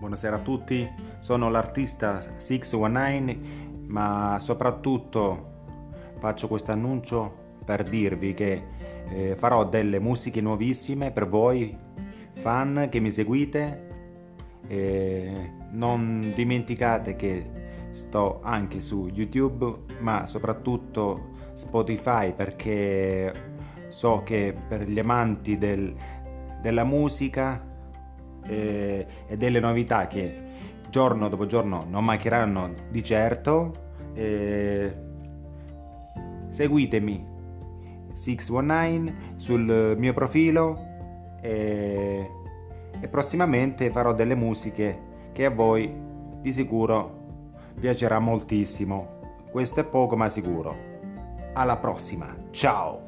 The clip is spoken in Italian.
buonasera a tutti. Sono l'artista 619, ma soprattutto faccio questo annuncio per dirvi che eh, farò delle musiche nuovissime per voi fan che mi seguite. Eh, non dimenticate che sto anche su YouTube, ma soprattutto Spotify perché so che per gli amanti del, della musica eh, e delle novità che giorno dopo giorno non mancheranno di certo, eh, seguitemi 619 sul mio profilo e, e prossimamente farò delle musiche che a voi di sicuro piacerà moltissimo. Questo è poco ma sicuro. Alla prossima, ciao!